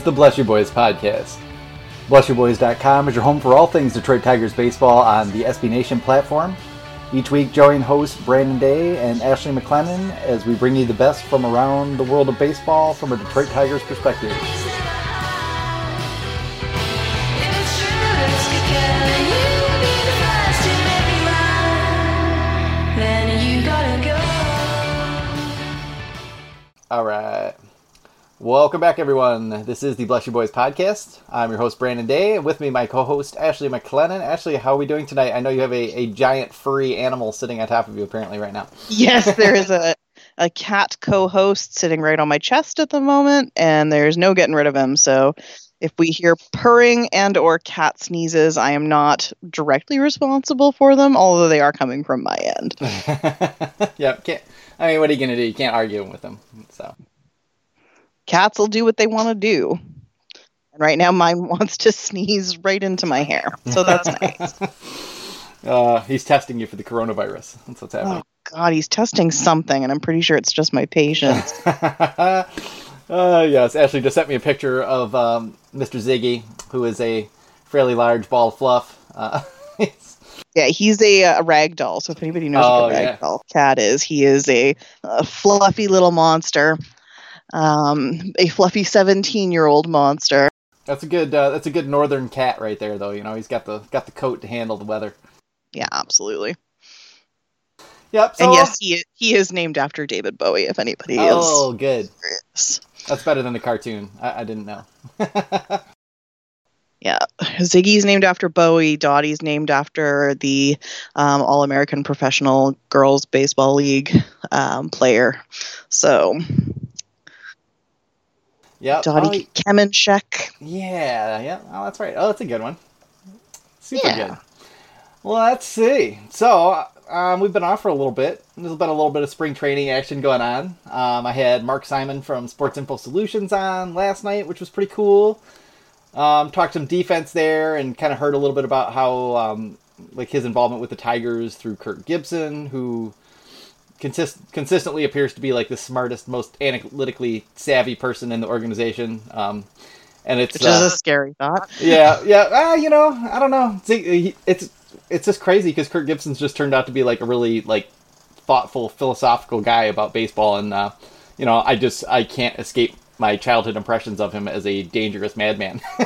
Is the Bless You Boys podcast. BlessYouBoys.com is your home for all things Detroit Tigers baseball on the SB Nation platform. Each week, join host Brandon Day and Ashley McLennan as we bring you the best from around the world of baseball from a Detroit Tigers perspective. All right. Welcome back, everyone. This is the Bless You Boys podcast. I'm your host, Brandon Day. With me, my co host, Ashley McLennan. Ashley, how are we doing tonight? I know you have a, a giant furry animal sitting on top of you, apparently, right now. Yes, there is a, a cat co host sitting right on my chest at the moment, and there's no getting rid of him. So if we hear purring and or cat sneezes i am not directly responsible for them although they are coming from my end yep can't i mean what are you going to do you can't argue with them so cats will do what they want to do and right now mine wants to sneeze right into my hair so that's nice uh, he's testing you for the coronavirus that's what's happening oh god he's testing something and i'm pretty sure it's just my patience Uh, yes, Ashley just sent me a picture of um, Mr. Ziggy, who is a fairly large ball of fluff. Uh, yeah, he's a, a rag doll. So if anybody knows oh, what a rag yeah. doll cat is, he is a, a fluffy little monster, um, a fluffy seventeen-year-old monster. That's a good. Uh, that's a good northern cat right there, though. You know, he's got the got the coat to handle the weather. Yeah, absolutely. Yep. So, and yes, he he is named after David Bowie. If anybody oh, is. Oh, good. That's better than the cartoon. I, I didn't know. yeah, Ziggy's named after Bowie. Dottie's named after the um, All American Professional Girls Baseball League um, player. So. Yeah, Dottie oh, Kamenshek. Yeah, yeah. Oh, that's right. Oh, that's a good one. Super yeah. good. Well, let's see. So, um, we've been off for a little bit. There's been a little bit of spring training action going on. Um, I had Mark Simon from Sports Info Solutions on last night, which was pretty cool. Um, talked some defense there and kind of heard a little bit about how um, like his involvement with the Tigers through Kirk Gibson, who consist- consistently appears to be like the smartest, most analytically savvy person in the organization. Um, and it's which is uh, a scary thought. Yeah, yeah. Uh, you know, I don't know. It's, it's it's just crazy because Kirk Gibson's just turned out to be like a really like thoughtful, philosophical guy about baseball, and uh, you know, I just I can't escape my childhood impressions of him as a dangerous madman.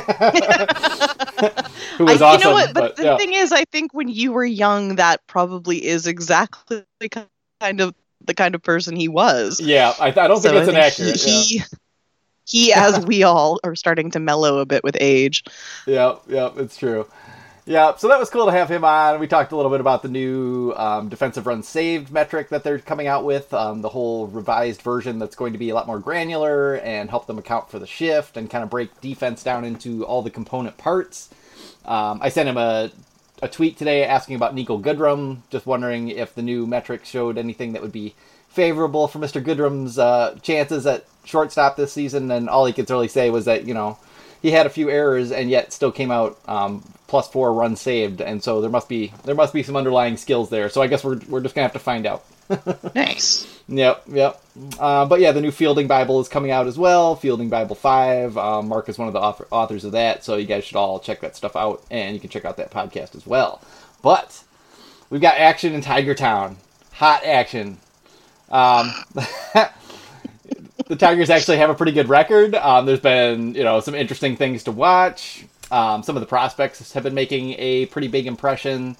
Who was I, awesome. You know what? But, but the yeah. thing is, I think when you were young, that probably is exactly kind of the kind of person he was. Yeah, I, I don't so think it's inaccurate. He, yeah. he, he as we all are starting to mellow a bit with age. Yeah, yeah, it's true. Yeah, so that was cool to have him on. We talked a little bit about the new um, defensive run saved metric that they're coming out with, um, the whole revised version that's going to be a lot more granular and help them account for the shift and kind of break defense down into all the component parts. Um, I sent him a, a tweet today asking about Niko Goodrum, just wondering if the new metrics showed anything that would be favorable for Mr. Goodrum's uh, chances at shortstop this season, and all he could really say was that, you know, he had a few errors and yet still came out um, plus four runs saved, and so there must be there must be some underlying skills there. So I guess we're we're just gonna have to find out. nice. Yep, yep. Uh, but yeah, the new Fielding Bible is coming out as well. Fielding Bible Five. Um, Mark is one of the author- authors of that, so you guys should all check that stuff out, and you can check out that podcast as well. But we've got action in Tiger Town, hot action. Um, the Tigers actually have a pretty good record. Um, there's been you know some interesting things to watch. Um, some of the prospects have been making a pretty big impression.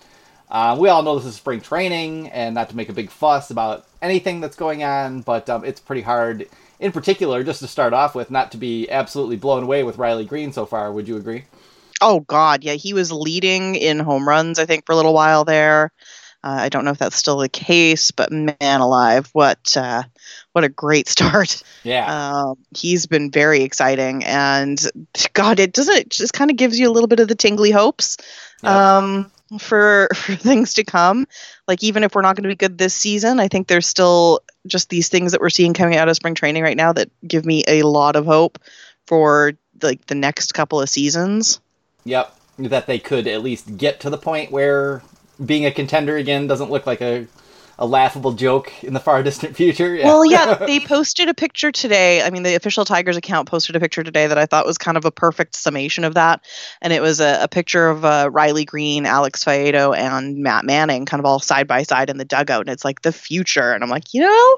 Uh, we all know this is spring training, and not to make a big fuss about anything that's going on, but um, it's pretty hard, in particular, just to start off with, not to be absolutely blown away with Riley Greene so far. Would you agree? Oh God, yeah, he was leading in home runs, I think, for a little while there. Uh, I don't know if that's still the case, but man alive, what uh, what a great start! Yeah, um, he's been very exciting, and God, it doesn't it just kind of gives you a little bit of the tingly hopes yep. um, for for things to come. Like even if we're not going to be good this season, I think there's still just these things that we're seeing coming out of spring training right now that give me a lot of hope for like the next couple of seasons. Yep, that they could at least get to the point where being a contender again doesn't look like a a laughable joke in the far distant future. Yeah. Well, yeah, they posted a picture today. I mean, the official Tigers account posted a picture today that I thought was kind of a perfect summation of that. And it was a, a picture of uh, Riley Greene, Alex Faedo, and Matt Manning kind of all side by side in the dugout. And it's like the future. And I'm like, you know,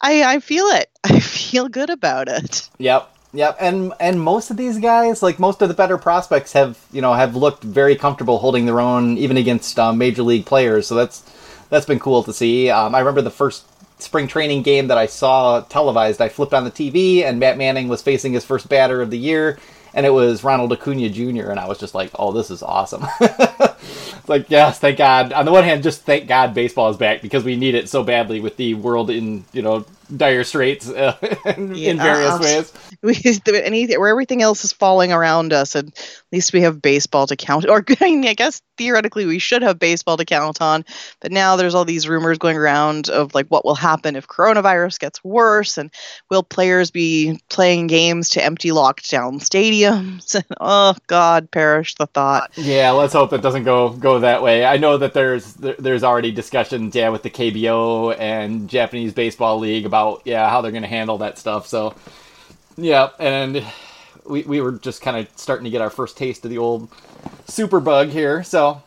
I, I feel it. I feel good about it. Yep. Yep, and and most of these guys, like most of the better prospects, have you know have looked very comfortable holding their own even against um, major league players. So that's that's been cool to see. Um, I remember the first spring training game that I saw televised. I flipped on the TV, and Matt Manning was facing his first batter of the year, and it was Ronald Acuna Jr. And I was just like, "Oh, this is awesome!" it's like, yes, thank God. On the one hand, just thank God baseball is back because we need it so badly with the world in you know dire straits uh, in, yeah, in, various ways. We, anything, where everything else is falling around us, and at least we have baseball to count. Or I, mean, I guess theoretically we should have baseball to count on, but now there's all these rumors going around of like what will happen if coronavirus gets worse, and will players be playing games to empty locked down stadiums? And, oh God, perish the thought. Yeah, let's hope it doesn't go go that way. I know that there's there's already discussions, yeah, with the KBO and Japanese Baseball League about about yeah how they're going to handle that stuff. So yeah, and we we were just kind of starting to get our first taste of the old super bug here. So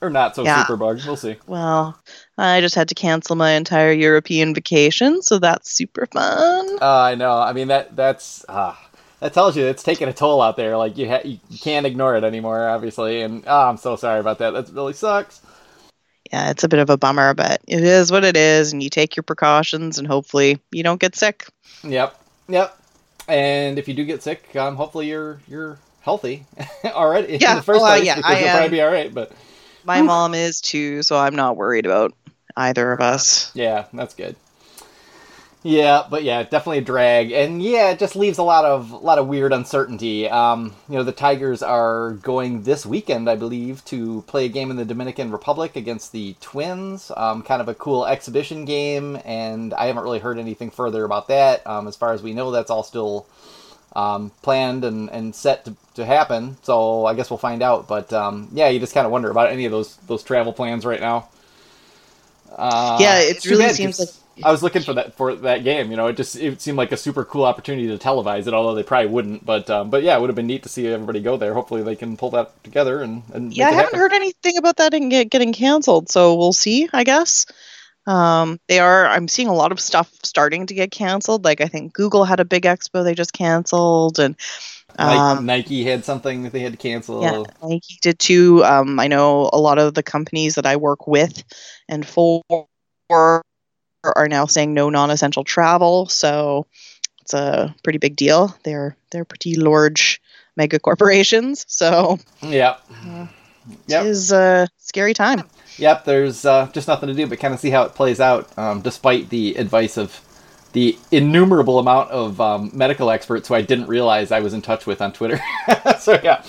or not so yeah. super bug. We'll see. Well, I just had to cancel my entire European vacation, so that's super fun. Uh, I know. I mean that that's uh, that tells you it's taking a toll out there. Like you ha- you can't ignore it anymore, obviously. And oh, I'm so sorry about that. That really sucks yeah, it's a bit of a bummer, but it is what it is, and you take your precautions, and hopefully you don't get sick. Yep, yep. And if you do get sick, um, hopefully you're you're healthy already yeah, in the first well, place yeah, because I, you'll probably be all right. But my mom is too, so I'm not worried about either of us. Yeah, that's good. Yeah, but yeah, definitely a drag, and yeah, it just leaves a lot of a lot of weird uncertainty. Um, you know, the Tigers are going this weekend, I believe, to play a game in the Dominican Republic against the Twins. Um, kind of a cool exhibition game, and I haven't really heard anything further about that. Um, as far as we know, that's all still um, planned and, and set to, to happen. So I guess we'll find out. But um, yeah, you just kind of wonder about any of those those travel plans right now. Uh, yeah, it really seems like I was looking for that for that game. You know, it just it seemed like a super cool opportunity to televise it, although they probably wouldn't. But um, but yeah, it would have been neat to see everybody go there. Hopefully, they can pull that together and, and yeah. I haven't heard anything about that and get, getting canceled, so we'll see. I guess um, they are. I'm seeing a lot of stuff starting to get canceled. Like I think Google had a big expo they just canceled, and um, Nike had something that they had to cancel. Yeah, Nike did too. Um, I know a lot of the companies that I work with and for are now saying no non-essential travel. So it's a pretty big deal. They're they're pretty large mega corporations. So yeah, uh, yep. it is a scary time. Yep, there's uh, just nothing to do but kind of see how it plays out, um, despite the advice of the innumerable amount of um, medical experts who I didn't realize I was in touch with on Twitter. so yeah,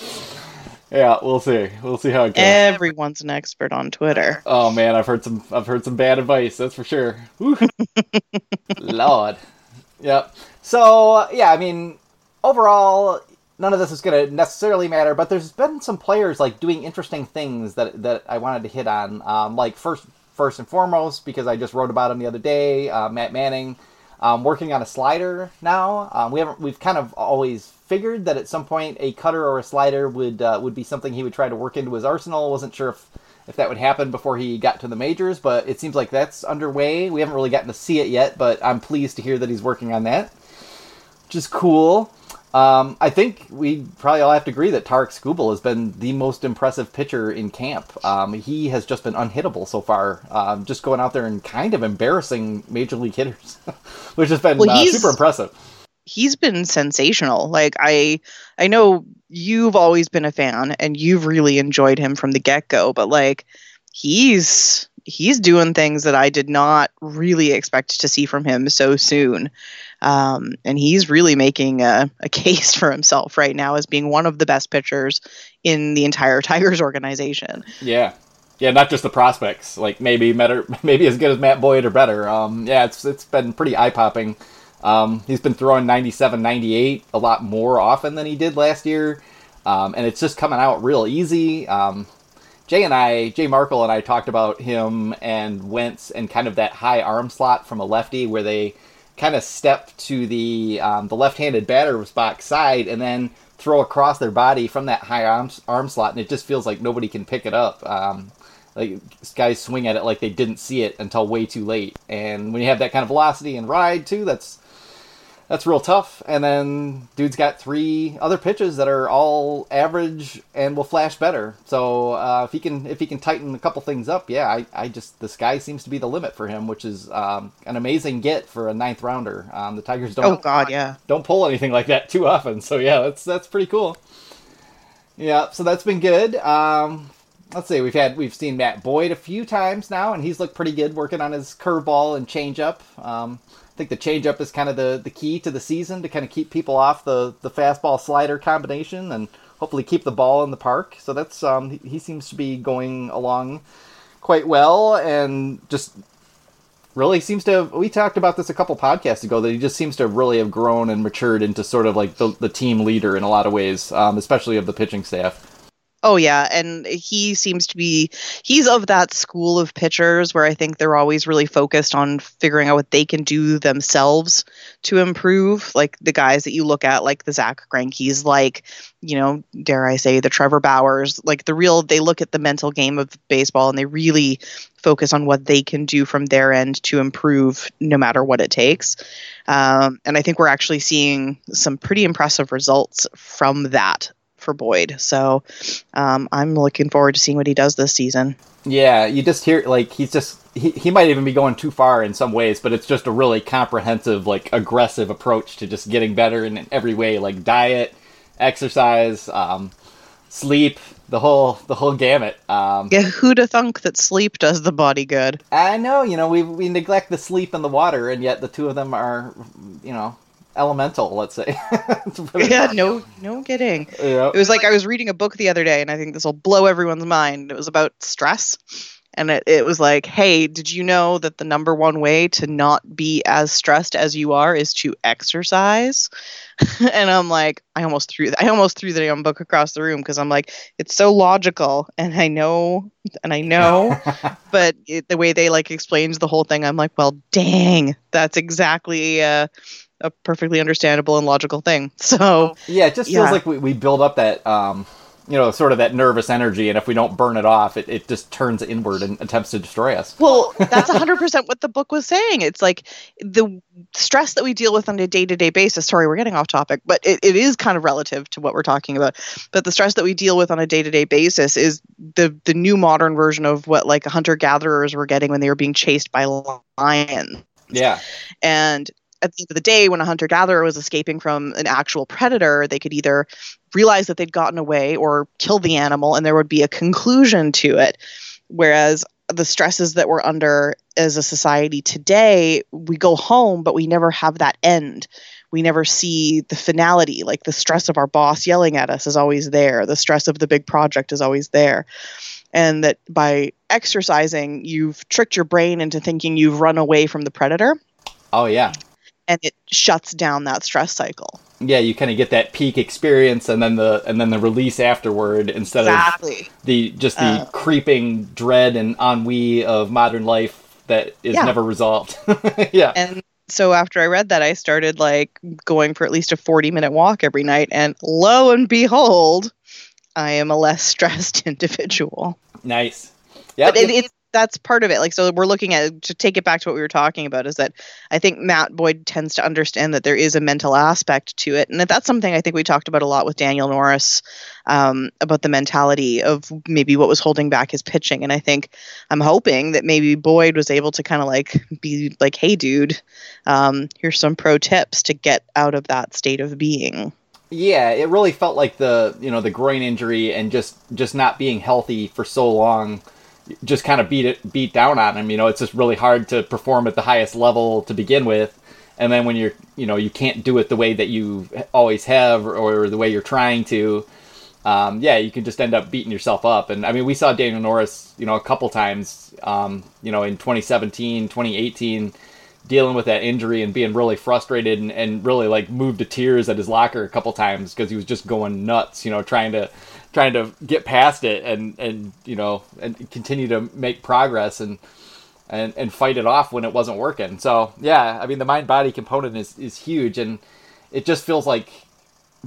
yeah, we'll see. We'll see how it goes. Everyone's an expert on Twitter. Oh man, I've heard some. I've heard some bad advice. That's for sure. Lord. Yep. So yeah, I mean, overall, none of this is going to necessarily matter. But there's been some players like doing interesting things that that I wanted to hit on. Um, like first, first and foremost, because I just wrote about him the other day. Uh, Matt Manning. Um, working on a slider now. Um, we haven't. We've kind of always figured that at some point a cutter or a slider would uh, would be something he would try to work into his arsenal. wasn't sure if if that would happen before he got to the majors, but it seems like that's underway. We haven't really gotten to see it yet, but I'm pleased to hear that he's working on that, which is cool. Um, I think we probably all have to agree that Tarik Skubal has been the most impressive pitcher in camp. Um, he has just been unhittable so far, um, just going out there and kind of embarrassing major league hitters, which has been well, uh, super impressive he's been sensational. Like I I know you've always been a fan and you've really enjoyed him from the get-go, but like he's he's doing things that I did not really expect to see from him so soon. Um, and he's really making a, a case for himself right now as being one of the best pitchers in the entire Tigers organization. Yeah. Yeah, not just the prospects. Like maybe better, maybe as good as Matt Boyd or better. Um, yeah, it's it's been pretty eye popping um, he's been throwing 97, 98 a lot more often than he did last year, um, and it's just coming out real easy. Um, Jay and I, Jay Markle and I talked about him and Wentz and kind of that high arm slot from a lefty where they kind of step to the um, the left-handed batter's box side and then throw across their body from that high arm, arm slot, and it just feels like nobody can pick it up. Um, like guys swing at it like they didn't see it until way too late. And when you have that kind of velocity and ride too, that's that's real tough. And then dude's got three other pitches that are all average and will flash better. So uh, if he can if he can tighten a couple things up, yeah, I, I just the sky seems to be the limit for him, which is um, an amazing get for a ninth rounder. Um, the Tigers don't Oh God, yeah. don't pull anything like that too often. So yeah, that's that's pretty cool. Yeah, so that's been good. Um, let's see, we've had we've seen Matt Boyd a few times now, and he's looked pretty good working on his curveball and changeup. Um, I think the changeup is kind of the, the key to the season to kind of keep people off the, the fastball slider combination and hopefully keep the ball in the park. So that's um, he, seems to be going along quite well and just really seems to have, we talked about this a couple podcasts ago that he just seems to really have grown and matured into sort of like the, the team leader in a lot of ways um, especially of the pitching staff Oh yeah, and he seems to be he's of that school of pitchers where I think they're always really focused on figuring out what they can do themselves to improve. Like the guys that you look at, like the Zack Greinke's, like you know, dare I say, the Trevor Bauers, like the real. They look at the mental game of baseball and they really focus on what they can do from their end to improve, no matter what it takes. Um, and I think we're actually seeing some pretty impressive results from that for Boyd. So um, I'm looking forward to seeing what he does this season. Yeah, you just hear like he's just he, he might even be going too far in some ways, but it's just a really comprehensive, like aggressive approach to just getting better in every way, like diet, exercise, um, sleep, the whole the whole gamut. Um, yeah, who'd have thunk that sleep does the body good? I know, you know, we we neglect the sleep and the water, and yet the two of them are, you know, elemental let's say. Yeah no no kidding. Yeah. it was like i was reading a book the other day and i think this will blow everyone's mind. It was about stress and it, it was like hey did you know that the number one way to not be as stressed as you are is to exercise? And i'm like i almost threw i almost threw the damn book across the room because i'm like it's so logical and i know and i know but it, the way they like explains the whole thing i'm like well dang that's exactly uh a perfectly understandable and logical thing. So yeah, it just feels yeah. like we, we build up that um, you know sort of that nervous energy, and if we don't burn it off, it, it just turns inward and attempts to destroy us. Well, that's hundred percent what the book was saying. It's like the stress that we deal with on a day to day basis. Sorry, we're getting off topic, but it, it is kind of relative to what we're talking about. But the stress that we deal with on a day to day basis is the the new modern version of what like hunter gatherers were getting when they were being chased by lions. Yeah. And at the end of the day, when a hunter gatherer was escaping from an actual predator, they could either realize that they'd gotten away or kill the animal, and there would be a conclusion to it. Whereas the stresses that we're under as a society today, we go home, but we never have that end. We never see the finality. Like the stress of our boss yelling at us is always there, the stress of the big project is always there. And that by exercising, you've tricked your brain into thinking you've run away from the predator. Oh, yeah and it shuts down that stress cycle. Yeah, you kind of get that peak experience and then the and then the release afterward instead exactly. of the just the uh, creeping dread and ennui of modern life that is yeah. never resolved. yeah. And so after I read that, I started like going for at least a 40 minute walk every night and lo and behold, I am a less stressed individual. Nice. Yeah, it, it's that's part of it. Like, so we're looking at to take it back to what we were talking about is that I think Matt Boyd tends to understand that there is a mental aspect to it, and that that's something I think we talked about a lot with Daniel Norris um, about the mentality of maybe what was holding back his pitching. And I think I'm hoping that maybe Boyd was able to kind of like be like, "Hey, dude, um, here's some pro tips to get out of that state of being." Yeah, it really felt like the you know the groin injury and just just not being healthy for so long just kind of beat it beat down on him. You know, it's just really hard to perform at the highest level to begin with, and then when you're you know you can't do it the way that you always have or, or the way you're trying to. Um, yeah, you can just end up beating yourself up. And I mean, we saw Daniel Norris, you know, a couple times, um, you know, in 2017, 2018, dealing with that injury and being really frustrated and, and really like moved to tears at his locker a couple times because he was just going nuts, you know, trying to trying to get past it and and you know and continue to make progress and and and fight it off when it wasn't working. So yeah, I mean the mind body component is is huge, and it just feels like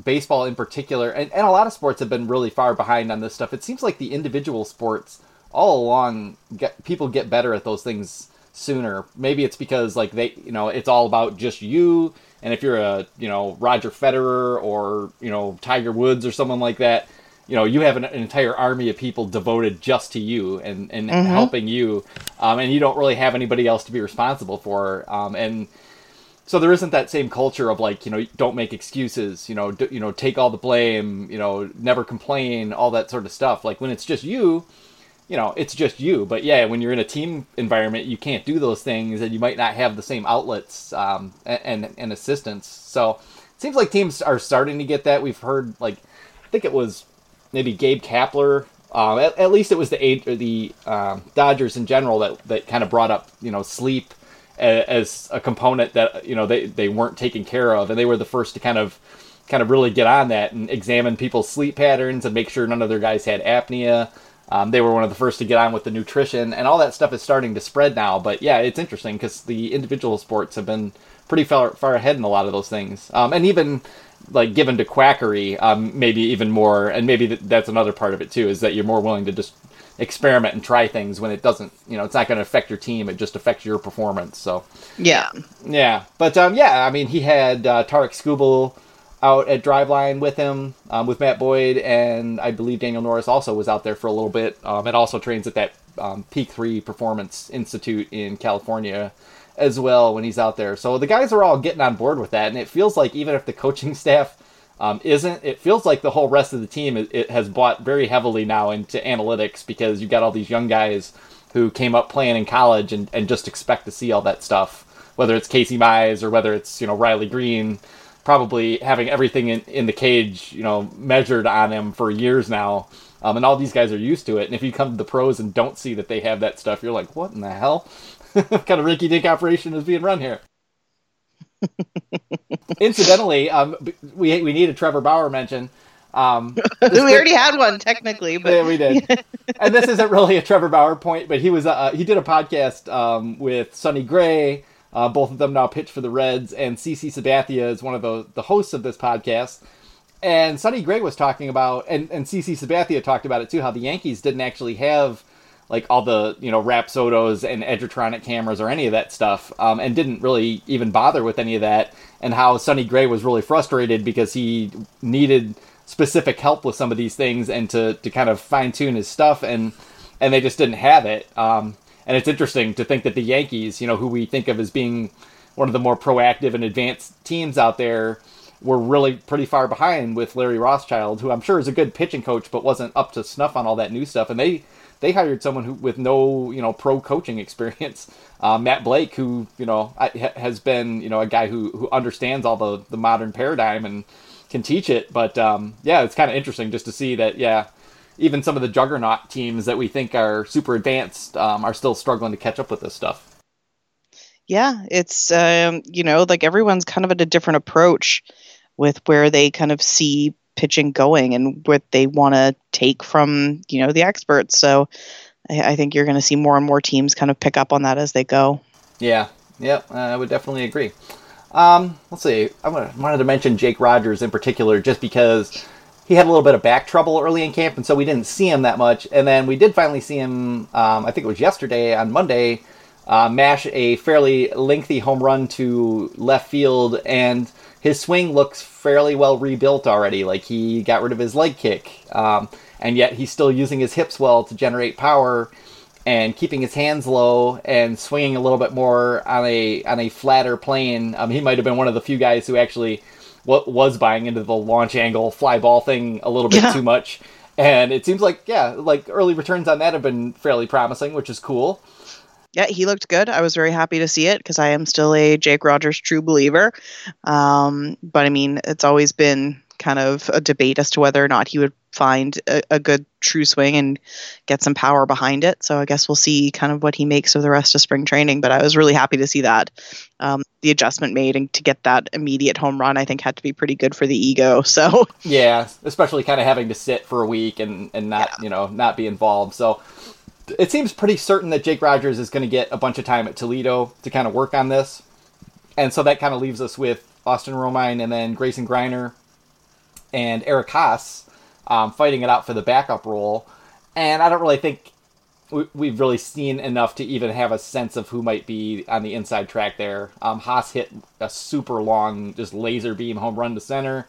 baseball in particular, and, and a lot of sports have been really far behind on this stuff. It seems like the individual sports all along get people get better at those things sooner. Maybe it's because like they you know it's all about just you. And if you're a you know Roger Federer or you know Tiger Woods or someone like that, you know you have an, an, entire army of people devoted just to you and, and mm-hmm. helping you um, and you don't really have anybody else to be responsible for um, and so there isn't that same culture of like you know don't make excuses you know do, you know take all the blame you know never complain all that sort of stuff. Like when it's just you you know it's just you. But yeah when you're in a team environment you can't do those things and you might not have the same outlets um, and, and, and assistance so it seems like teams are starting to get that. We've heard like i think it was maybe Gabe Kapler. Um, at, at, least it was the the um, Dodgers in general that, that kind of brought up you know sleep as, a component that you know they, they weren't taking care of, and they were the first to kind of kind of really get on that and examine people's sleep patterns and make sure none of their guys had apnea. Um, they were one of the first to get on with the nutrition, and all that stuff is starting to spread now. But yeah, it's interesting because the individual sports have been pretty far far ahead in a lot of those things, um, and even like given to quackery, um, maybe even more, and maybe that's another part of it too, is that you're more willing to just experiment and try things when it doesn't, you know, it's not going to affect your team. It just affects your performance. So yeah, yeah, but um, yeah, I mean, he had uh, Tarik Skubal out at Driveline with him, um, with Matt Boyd, and I believe Daniel Norris also was out there for a little bit. Um, and also trains at that um, Peak Three Performance Institute in California as well when he's out there. So the guys are all getting on board with that, and it feels like even if the coaching staff um, isn't, it feels like the whole rest of the team it, it has bought very heavily now into analytics because you've got all these young guys who came up playing in college and, and just expect to see all that stuff. Whether it's Casey Mize or whether it's you know Riley Greene, probably having everything in, in the cage you know measured on him for years now. Um, and all these guys are used to it. And if you come to the pros and don't see that they have that stuff, you're like, what in the hell? kind of Ricky Dink operation is being run here. Incidentally, um, we we need a Trevor Bauer mention. Um, we already had one technically, but yeah, we did. and this isn't really a Trevor Bauer point, but he was uh, he did a podcast um, with Sonny Gray. Uh, both of them now pitch for the Reds, and CC Sabathia is one of the the hosts of this podcast. And Sonny Gray was talking about, and and CC Sabathia talked about it too, how the Yankees didn't actually have like all the you know Rapsodos and Edgertronic cameras or any of that stuff, um, and didn't really even bother with any of that. And how Sonny Gray was really frustrated because he needed specific help with some of these things and to, to kind of fine tune his stuff, and and they just didn't have it. Um, and it's interesting to think that the Yankees, you know, who we think of as being one of the more proactive and advanced teams out there, were really pretty far behind with Larry Rothschild, who I'm sure is a good pitching coach, but wasn't up to snuff on all that new stuff. And they they hired someone who with no you know pro coaching experience, uh, Matt Blake, who you know has been you know a guy who who understands all the the modern paradigm and can teach it. But um, yeah, it's kind of interesting just to see that yeah. Even some of the juggernaut teams that we think are super advanced um, are still struggling to catch up with this stuff. Yeah, it's um, you know like everyone's kind of at a different approach with where they kind of see pitching going and what they want to take from you know the experts. So I, I think you're going to see more and more teams kind of pick up on that as they go. Yeah, yep, uh, I would definitely agree. Um, let's see. I wanted to mention Jake Rogers in particular, just because he had a little bit of back trouble early in camp, and so we didn't see him that much. And then we did finally see him. Um, I think it was yesterday on Monday. Uh, mash a fairly lengthy home run to left field, and his swing looks fairly well rebuilt already. Like he got rid of his leg kick, um, and yet he's still using his hips well to generate power and keeping his hands low and swinging a little bit more on a on a flatter plane. Um, he might have been one of the few guys who actually w- was buying into the launch angle fly ball thing a little bit yeah. too much. And it seems like yeah, like early returns on that have been fairly promising, which is cool yeah, he looked good. I was very happy to see it because I am still a Jake Rogers true believer. Um, but I mean, it's always been kind of a debate as to whether or not he would find a, a, good true swing and get some power behind it. So I guess we'll see kind of what he makes of the rest of spring training. But I was really happy to see that. Um, the adjustment made and to get that immediate home run, I think had to be pretty good for the ego. So yeah, especially kind of having to sit for a week and and not yeah. you know not be involved. So it seems pretty certain that Jake Rogers is going to get a bunch of time at Toledo to kind of work on this, and so that kind of leaves us with Austin Romine and then Grayson Greiner and Eric Haase um, fighting it out for the backup role. And I don't really think we, have really seen enough to even have a sense of who might be on the inside track there. Um, Haase hit a super long, just laser beam home run to center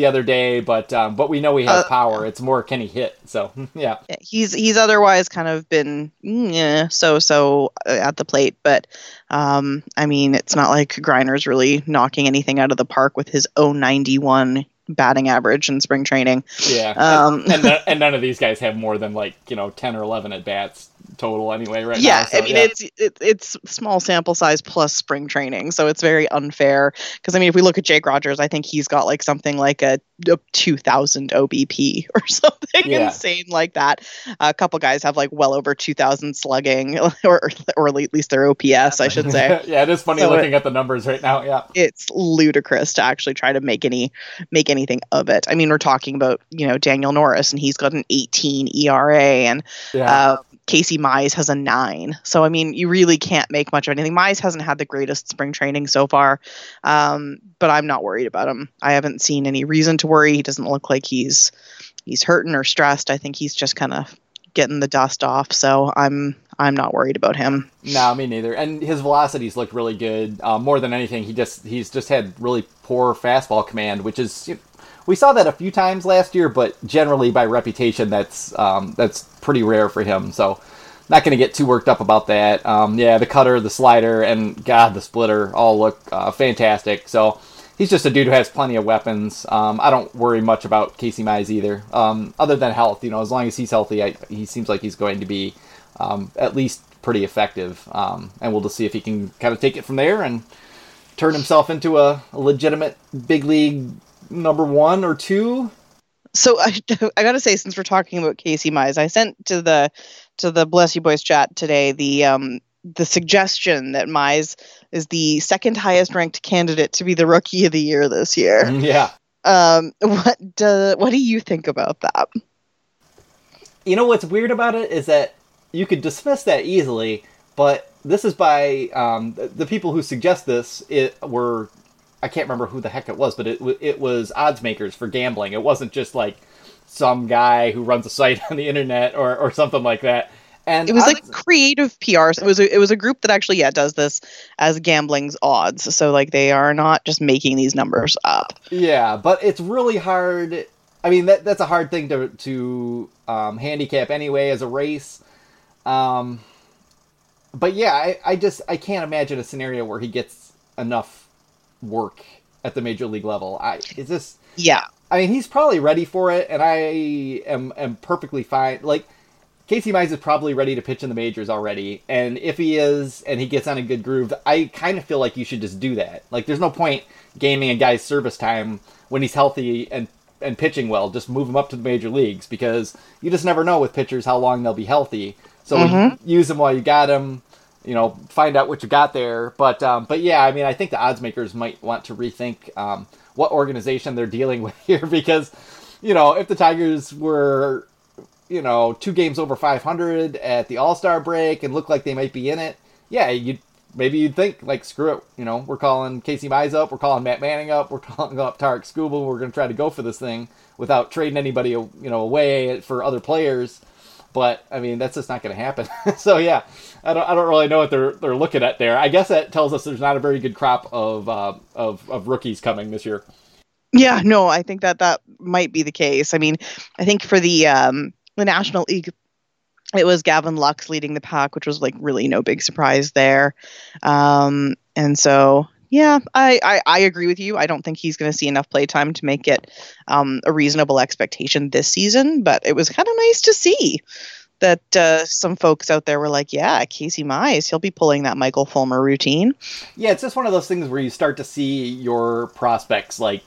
the other day, but um, but we know he has uh, power. It's more can he hit? So yeah, he's he's otherwise kind of been yeah, so so uh, at the plate, but um, I mean it's not like Greiner's really knocking anything out of the park with his 091 batting average in spring training. Yeah, um, and, and, and, none of these guys have more than like you know ten or eleven at bats total anyway right yeah, now. So, I mean yeah. it's it, it's small sample size plus spring training, so it's very unfair. Because I mean, if we look at Jake Rogers, I think he's got like something like a, a two thousand OBP or something yeah. insane like that. a couple guys have like well over two thousand slugging, or or at least their OPS, I should say. yeah, it is funny so looking it, at the numbers right now. Yeah, it's ludicrous to actually try to make any make anything of it. I mean, we're talking about you know Daniel Norris, and he's got an eighteen ERA, and yeah. uh, Casey Mize has a nine. So I mean, you really can't make much of anything. Mize hasn't had the greatest spring training so far, um, but I'm not worried about him. I haven't seen any reason to worry. He doesn't look like he's he's hurting or stressed. I think he's just kind of getting the dust off. So I'm I'm not worried about him. No, me neither. And his velocities look really good. Uh, more than anything, he just he's just had really poor fastball command, which is we saw that a few times last year, but generally by reputation, that's um, that's pretty rare for him. So not going to get too worked up about that. Um, yeah, the cutter, the slider, and God, the splitter all look uh, fantastic. So he's just a dude who has plenty of weapons. Um, I don't worry much about Casey Mize either, um, other than health. You know, as long as he's healthy, I, he seems like he's going to be um, at least pretty effective. Um, and we'll just see if he can kind of take it from there and turn himself into a, a legitimate big league number one or two. So I, I gotta say, since we're talking about Casey Mize, I sent to the to the Bless You Boys chat today the um the suggestion that Mize is the second highest ranked candidate to be the rookie of the year this year. Mm, yeah. Um, what do what do you think about that? You know what's weird about it is that you could dismiss that easily, but this is by um, the, the people who suggest this it were I can't remember who the heck it was, but it it was odds makers for gambling. It wasn't just like some guy who runs a site on the internet or, or something like that. And it was odds- like creative PR. It was a, it was a group that actually yeah does this as gambling's odds. So like they are not just making these numbers up. Yeah, but it's really hard. I mean that that's a hard thing to to um, handicap anyway as a race. Um, but yeah, I, I just I can't imagine a scenario where he gets enough work at the major league level. I is this Yeah. I mean, he's probably ready for it and I am am perfectly fine. Like Casey Mize is probably ready to pitch in the majors already, and if he is and he gets on a good groove, I kind of feel like you should just do that. Like there's no point gaming a guy's service time when he's healthy and and pitching well. Just move him up to the major leagues because you just never know with pitchers how long they'll be healthy. So mm-hmm. use them while you got them you know, find out what you got there. But um, but yeah, I mean, I think the odds makers might want to rethink um, what organization they're dealing with here because, you know, if the Tigers were, you know, two games over 500 at the All Star break and look like they might be in it, yeah, you maybe you'd think like screw it, you know, we're calling Casey Mize up, we're calling Matt Manning up, we're calling up Tarik Skubal, we're going to try to go for this thing without trading anybody, you know, away for other players. But I mean, that's just not going to happen. so yeah, I don't, I don't really know what they're they're looking at there. I guess that tells us there's not a very good crop of uh, of of rookies coming this year. Yeah, no, I think that that might be the case. I mean, I think for the um, the National League, it was Gavin Lux leading the pack, which was like really no big surprise there. Um, and so yeah, I, I, I, agree with you. I don't think he's going to see enough playtime to make it um, a reasonable expectation this season, but it was kind of nice to see that uh, some folks out there were like, yeah, Casey Mize, he'll be pulling that Michael Fulmer routine. Yeah, it's just one of those things where you start to see your prospects like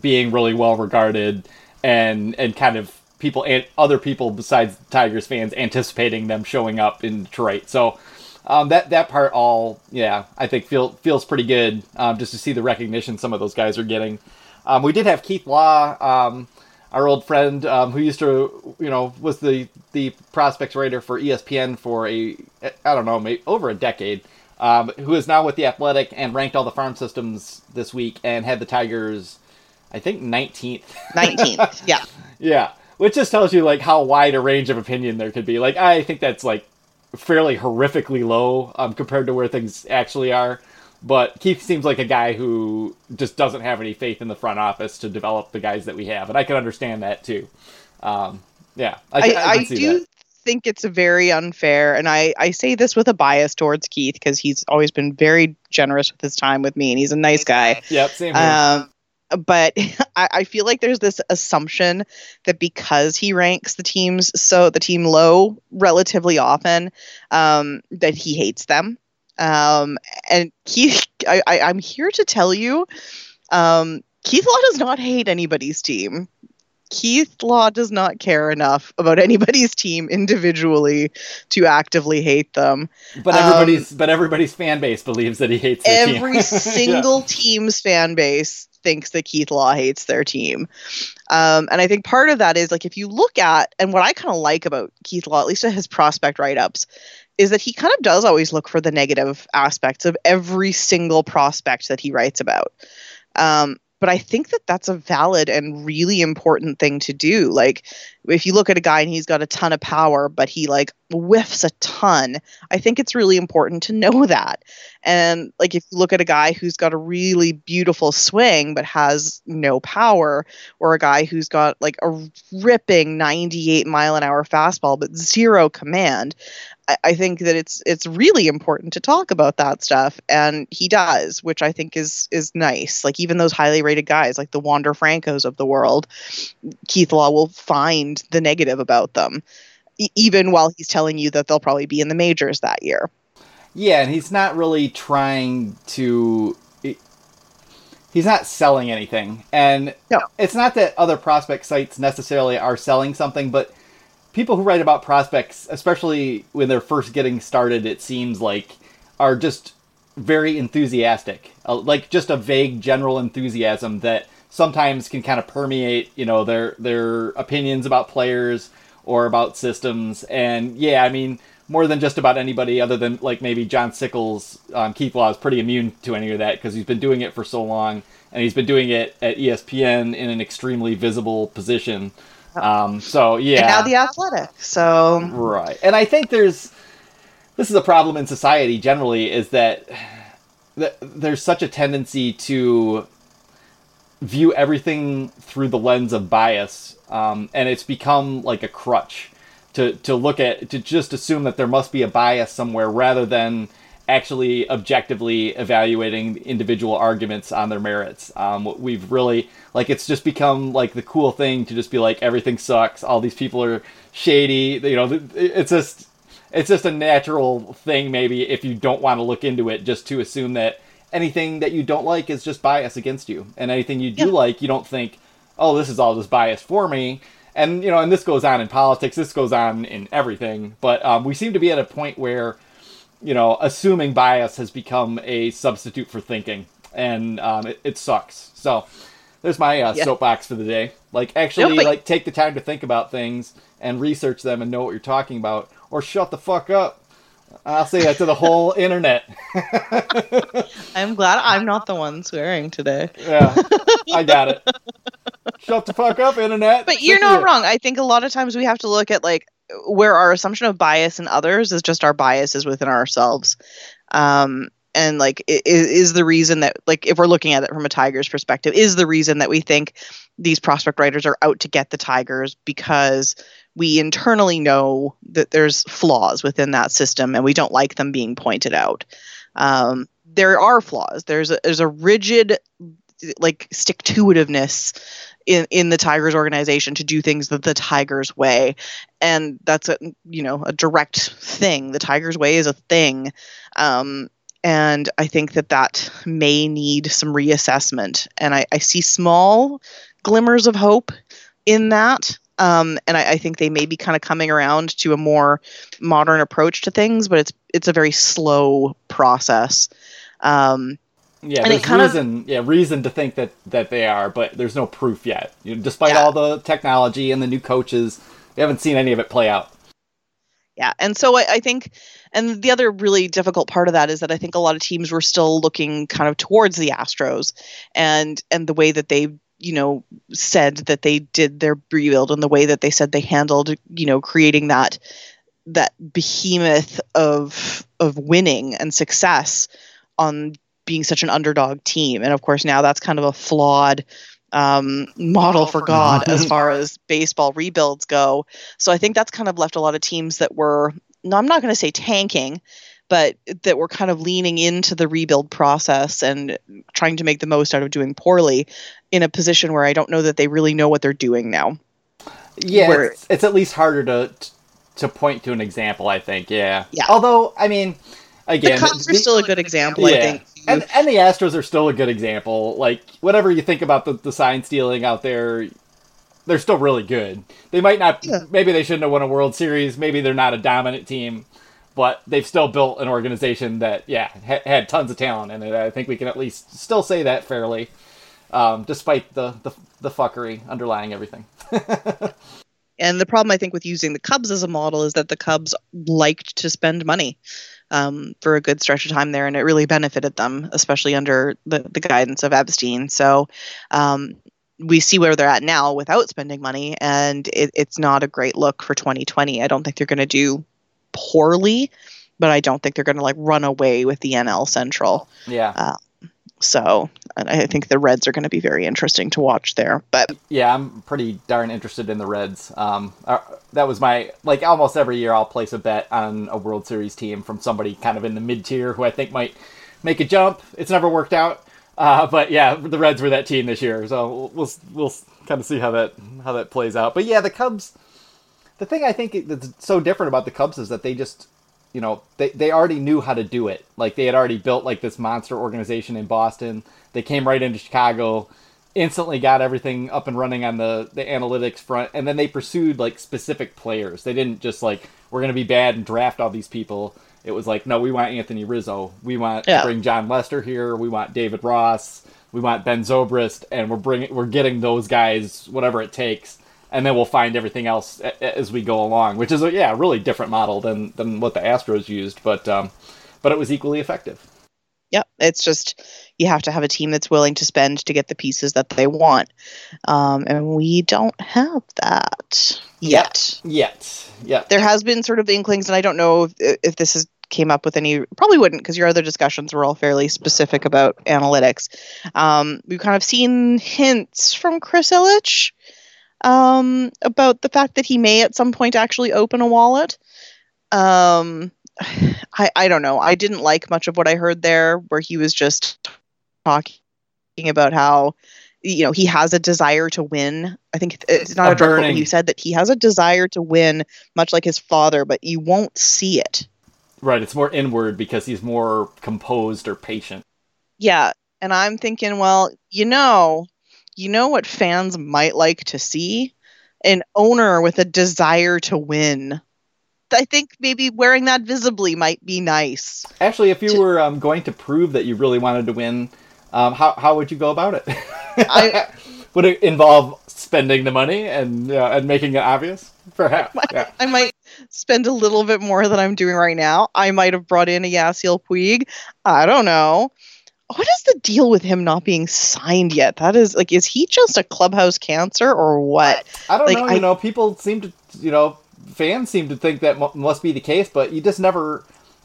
being really well regarded and and kind of people and other people besides Tigers fans anticipating them showing up in Detroit. So um, that that part all yeah I think feel feels pretty good um, just to see the recognition some of those guys are getting. Um, we did have Keith Law, um, our old friend um, who used to you know was the the prospects writer for ESPN for a I don't know maybe over a decade. Um, who is now with the Athletic and ranked all the farm systems this week and had the Tigers, I think 19th. 19th, yeah. Yeah, which just tells you like how wide a range of opinion there could be. Like I think that's like fairly horrifically low um, compared to where things actually are. But Keith seems like a guy who just doesn't have any faith in the front office to develop the guys that we have, and I can understand that too. Um, yeah, I, I, I, I do that. think it's very unfair, and I, I say this with a bias towards Keith because he's always been very generous with his time with me, and he's a nice guy. Yep, same here. Um, but I, I, feel like there's this assumption that because he ranks the teams so the team low relatively often, um, that he hates them. Um, and Keith, I, I, I'm here to tell you, um, Keith Law does not hate anybody's team. Keith Law does not care enough about anybody's team individually to actively hate them. But everybody's um, but everybody's fan base believes that he hates every single yeah. team's fan base thinks that Keith Law hates their team. Um, and I think part of that is like if you look at and what I kind of like about Keith Law, at least at his prospect write ups, is that he kind of does always look for the negative aspects of every single prospect that he writes about. Um, but I think that that's a valid and really important thing to do. Like, if you look at a guy and he's got a ton of power, but he like whiffs a ton, I think it's really important to know that. And like, if you look at a guy who's got a really beautiful swing but has no power, or a guy who's got like a ripping 98 mile an hour fastball but zero command, I, think that it's it's really important to talk about that stuff, and he does, which I think is is nice. Like even those highly rated guys, like the Wander Francos of the world, Keith Law will find the negative about them, e- even while he's telling you that they'll probably be in the majors that year. Yeah, and he's not really trying to. He's not selling anything, and no. it's not that other prospect sites necessarily are selling something, but people who write about prospects, especially when they're first getting started, it seems like are just very enthusiastic, uh, like just a vague general enthusiasm that sometimes can kind of permeate, you know, their their opinions about players or about systems. And yeah, I mean, more than just about anybody other than like maybe John Sickles, um, Keith Law is pretty immune to any of that because he's been doing it for so long, and he's been doing it at ESPN in an extremely visible position. Um, so yeah, and now the athletic. So. Right, and I think there's this is a problem in society generally is that, that there's such a tendency to view everything through the lens of bias, um, and it's become like a crutch to to look at to just assume that there must be a bias somewhere rather than actually objectively evaluating individual arguments on their merits. Um, we've really like it's just become like the cool thing to just be like everything sucks. All these people are shady. You know, it's just it's just a natural thing maybe if you don't want to look into it just to assume that anything that you don't like is just bias against you and anything you do yeah. like you don't think oh this is all just bias for me and you know and this goes on in politics this goes on in everything but um, we seem to be at a point where you know, assuming bias has become a substitute for thinking, and um, it, it, sucks. So there's my uh, yeah. soapbox for the day. Like, actually, but... like take the time to think about things and research them and know what you're talking about, or shut the fuck up. I'll say that to the whole internet. I'm glad I'm not the one swearing today. Yeah, I got it. Shut the fuck up, internet. But you're not wrong. I think a lot of times we have to look at like where our assumption of bias in others is just our biases within ourselves. Um, and like is, is the reason that like if we're looking at it from a tiger's perspective is the reason that we think these prospect writers are out to get the tigers because we internally know that there's flaws within that system and we don't like them being pointed out um, there are flaws there's a, there's a rigid like stick to itiveness in in the Tigers organization to do things the, the Tigers way, and that's a you know a direct thing. The Tigers way is a thing, um, and I think that that may need some reassessment. And I, I see small glimmers of hope in that. Um, and I, I think they may be kind of coming around to a more modern approach to things, but it's it's a very slow process. Um, Yeah, And there's kind of- reason. yeah, reason to think that that they are, but there's no proof yet. You know, despite Yeah. all the technology and the new coaches, we haven't seen any of it play out. Yeah, and so I, I think, and the other really difficult part of that is that I think a lot of teams were still looking kind of towards the Astros, and and the way that they you know said that they did their rebuild and the way that they said they handled you know creating that that behemoth of of winning and success on being such an underdog team, and of course now that's kind of a flawed um, model for God as far as baseball rebuilds go. So I think that's kind of left a lot of teams that were, no, I'm not going to say tanking, but that were kind of leaning into the rebuild process and trying to make the most out of doing poorly in a position where I don't know that they really know what they're doing now. Yeah, Where- it's, it's at least harder to to point to an example. I think. Yeah. Yeah. Although, I mean, again, the Cubs are still a good example, I think. And and the Astros are still a good example. Like whatever you think about the, the sign stealing out there, they're still really good. They might not. Yeah. Maybe they shouldn't have won a World Series. Maybe they're not a dominant team, but they've still built an organization that yeah ha- had tons of talent in it. I think we can at least still say that fairly, um, despite the, the the fuckery underlying everything. And the problem I think with using the Cubs as a model is that the Cubs liked to spend money um, for a good stretch of time there, and it really benefited them, especially under the, the guidance of Epstein. So um, we see where they're at now without spending money, and it, it's not a great look for 2020. I don't think they're going to do poorly, but I don't think they're going to like run away with the NL Central. Yeah. So I think the Reds are going to be very interesting to watch there. But Yeah, I'm pretty darn interested in the Reds. Um, uh, that was my like almost every year I'll place a bet on a World Series team from somebody kind of in the mid tier who I think might make a jump. It's never worked out, uh, but yeah, the Reds were that team this year, so we'll, we'll kind of see how that how that plays out. But yeah, the Cubs. The thing I think that's so different about the Cubs is that they just you know they, they already knew how to do it. Like they had already built like this monster organization in boston. They came right into chicago instantly got everything up and running on the the analytics front and then they pursued like specific players. They didn't just like we're going to be bad and draft all these people. It was like no we want anthony rizzo. We want Yeah. to bring jon lester here. We want david ross. We want ben zobrist and we're bringing we're getting those guys whatever it takes and then we'll find everything else as we go along, which is a yeah, a really different model than than what the Astros used, but um, but it was equally effective. Yep, it's just you have to have a team that's willing to spend to get the pieces that they want, um, and we don't have that yet. Yet, yeah, There has been sort of inklings, and I don't know if, if this is came up with any. Probably wouldn't, because your other discussions were all fairly specific about analytics. Um, we've kind of seen hints from Chris Ilitch um, about the fact that he may at some point actually open a wallet. Um, I, I don't know. I didn't like much of what I heard there, where he was just talking about how you know he has a desire to win. I think it's not A a direct quote, but burning- he said that he has a desire to win, much like his father, but you won't see it. right. It's more inward because he's more composed or patient. Yeah, and I'm thinking, well, you know, you know what fans might like to see? An owner with a desire to win. I think maybe wearing that visibly might be nice. Actually, if you were um, going to prove that you really wanted to win, um, how how would you go about it? I- would it involve spending the money and uh, and making it obvious? Perhaps. Yeah. I might spend a little bit more than I'm doing right now. I might have brought in a Yasiel Puig. I don't know. What is the deal with him not being signed yet? That is like, is he just a clubhouse cancer or what? I don't Like, know. I- You know, people seem to, you know, fans seem to think that mu must be the case, but you just never.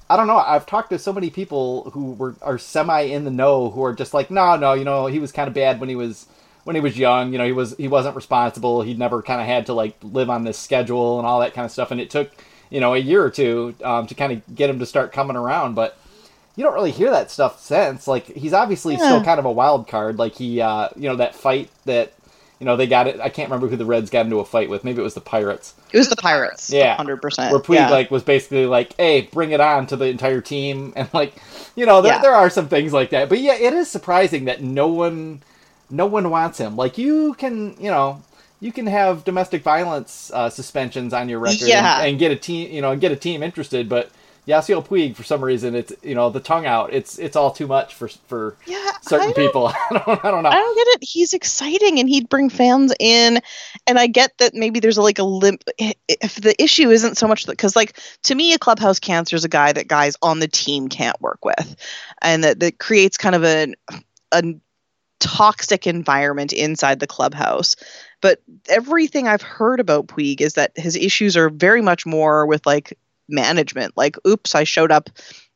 I don't know. I've talked to so many people who were are semi in the know who are just like, no, no, you know, he was kind of bad when he was when he was young. You know, he was he wasn't responsible. He'd never kind of had to like live on this schedule and all that kind of stuff. And it took you know a year or two um, to kind of get him to start coming around, but. You don't really hear that stuff since. Like he's obviously still kind of a wild card. Like he, uh, you know, that fight that you know, they got it. I can't remember who the Reds got into a fight with. Maybe it was the Pirates. It was the Pirates. Yeah. 100%. Where Puig yeah. like was basically like, "Hey, bring it on to the entire team," and like, you know, there, Yeah. there are some things like that. But yeah, it is surprising that no one, no one wants him. Like you can, you know, you can have domestic violence uh, suspensions on your record Yeah. and, and get a team, you know, get a team interested. But Yasiel Puig, for some reason, it's you know the tongue out. It's it's all too much for for Yeah, certain don't- people. I don't, I don't know. I don't get it. He's exciting and he'd bring fans in. And I get that maybe there's like a limp. If the issue isn't so much that, because like to me, a clubhouse cancer is a guy that guys on the team can't work with. And that, that creates kind of an, a toxic environment inside the clubhouse. But everything I've heard about Puig is that his issues are very much more with like management. Like, oops, I showed up,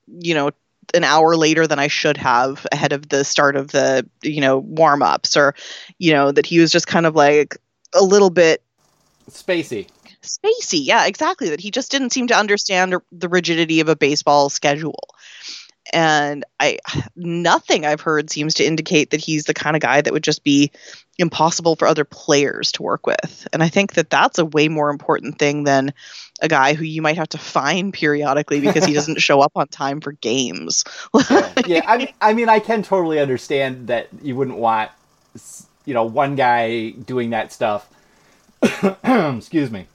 you know, an hour later than I should have ahead of the start of the, you know, warm ups, or, you know, that he was just kind of like a little bit Spacey. spacey. Yeah, exactly. That he just didn't seem to understand the rigidity of a baseball schedule. And I, nothing I've heard seems to indicate that he's the kind of guy that would just be impossible for other players to work with. And I think that that's a way more important thing than a guy who you might have to fine periodically because he doesn't show up on time for games. yeah, yeah. I mean, I mean, I can totally understand that you wouldn't want, you know, one guy doing that stuff. excuse me,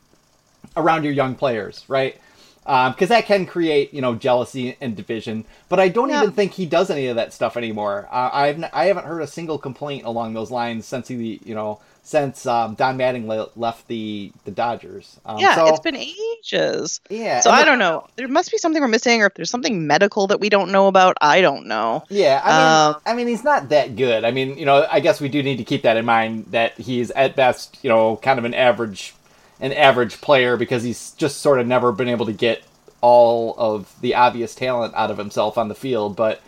around your young players, right? Because that can create, you know, jealousy and division. But I don't Yeah. even think he does any of that stuff anymore. Uh, I've n- I haven't heard a single complaint along those lines since he, you know, since um, Don Mattingly le- left the the Dodgers. Um, yeah, so, it's been ages. yeah. So I don't know. There must be something we're missing, or if there's something medical that we don't know about, I don't know. Yeah, I mean, Um, I mean, he's not that good. I mean, you know, I guess we do need to keep that in mind that he's at best, you know, kind of an average, an average player because he's just sort of never been able to get all of the obvious talent out of himself on the field. But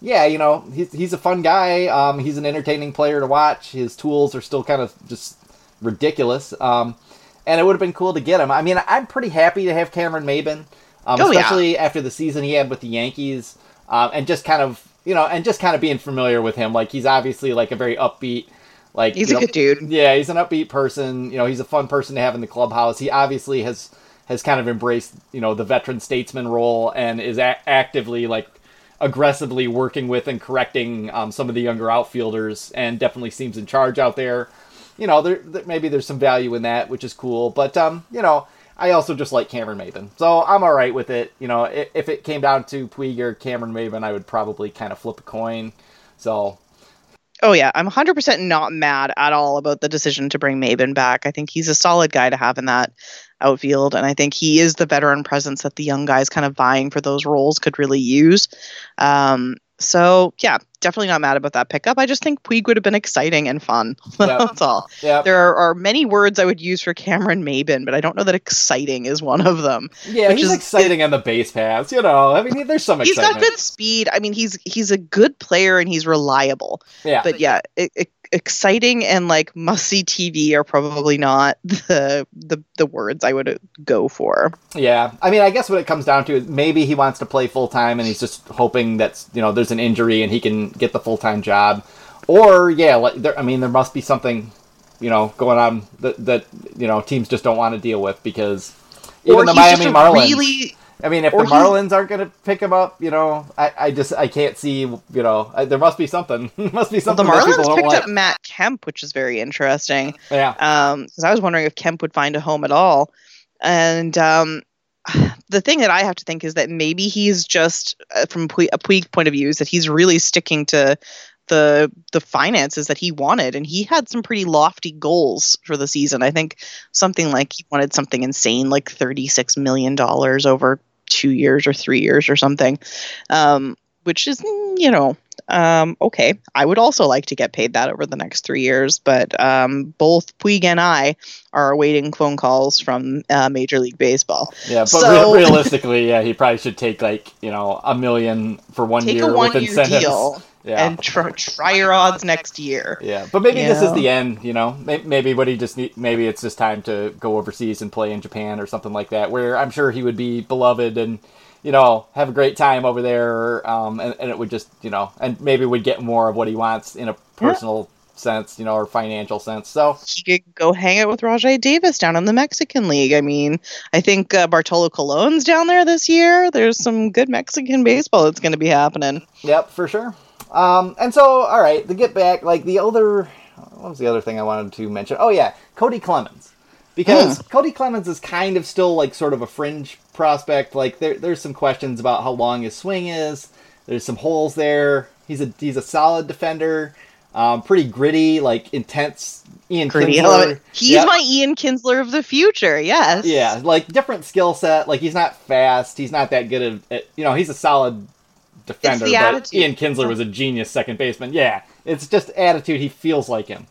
yeah, you know, he's he's a fun guy. Um, he's an entertaining player to watch. His tools are still kind of just ridiculous. Um, and it would have been cool to get him. I mean, I'm pretty happy to have Cameron Maybin, um, Oh, yeah. especially after the season he had with the Yankees, um, and just kind of you know, and just kind of being familiar with him. Like he's obviously like a very upbeat, like He's a know- good dude. Yeah, he's an upbeat person. You know, he's a fun person to have in the clubhouse. He obviously has has kind of embraced you know the veteran statesman role and is a- actively like aggressively working with and correcting um, some of the younger outfielders and definitely seems in charge out there. You know, there, there maybe there's some value in that, which is cool. But um, you know, I also just like Cameron Maybin, so I'm all right with it. You know, if, if it came down to Puig or Cameron Maybin, I would probably kind of flip a coin. So Oh yeah, I'm 100% not mad at all about the decision to bring Maybin back. I think he's a solid guy to have in that outfield, and I think he is the veteran presence that the young guys kind of vying for those roles could really use. Um, so yeah, definitely not mad about that pickup. I just think Puig would have been exciting and fun. Yeah. That's all. yeah, There are, are many words I would use for Cameron Maybin, but I don't know that exciting is one of them. yeah, which he's is- exciting on the base paths. You know, I mean, there's some He's excitement. got good speed. I mean, he's he's a good player and he's reliable. yeah, but yeah, it, it, exciting and like must see TV are probably not the the the words I would go for. Yeah, I mean, I guess what it comes down to is maybe he wants to play full time, and he's just hoping that you know there's an injury and he can get the full time job, or yeah, like there, I mean, there must be something you know going on that that you know teams just don't want to deal with because even or the Miami Marlins. really I mean, if or the he's- Marlins aren't going to pick him up, you know, I, I just I can't see you know I, there must be something must be well, the something that people Marlins picked like. up Matt Kemp, which is very interesting. Yeah, Um, because I was wondering if Kemp would find a home at all, and um. The thing that I have to think is that maybe he's just, uh, from a Puig point of view, is that he's really sticking to the the finances that he wanted, and he had some pretty lofty goals for the season. I think something like he wanted something insane, like thirty six million dollars over two years or three years or something, um, which is you know um, okay. I would also like to get paid that over the next three years, but um, both Puig and I are awaiting phone calls from uh, Major League Baseball. yeah, but So- re- realistically, yeah, he probably should take like you know a million for one year a with one year incentives. deal Yeah. and tr- try your odds next year. Yeah, but maybe You this is the end. You know, May- maybe what he just need, maybe it's just time to go overseas and play in Japan or something like that, where I'm sure he would be beloved and you know have a great time over there. Um, and, and it would just you know, and maybe would get more of what he wants in a personal sense, you know, or financial sense. So He could go hang out with Rajay Davis down in the Mexican League. I mean, I think uh, Bartolo Colon's down there this year. There's some good Mexican baseball that's going to be happening. Yep, for sure. Um, and so, all right, to get back, like the other what was the other thing I wanted to mention? Oh yeah, Cody Clemens, because Hmm. Cody Clemens is kind of still like sort of a fringe prospect. Like there, there's some questions about how long his swing is. There's some holes there. He's a he's a solid defender, um, pretty gritty, like intense. Ian Gritty. Kinsler. He's Yep. my Ian Kinsler of the future. Yes. Yeah, like different skill set. Like he's not fast. He's not that good at, at you know. He's a solid defender. the but attitude. Ian Kinsler was a genius second baseman. Yeah, it's just attitude. He feels like him,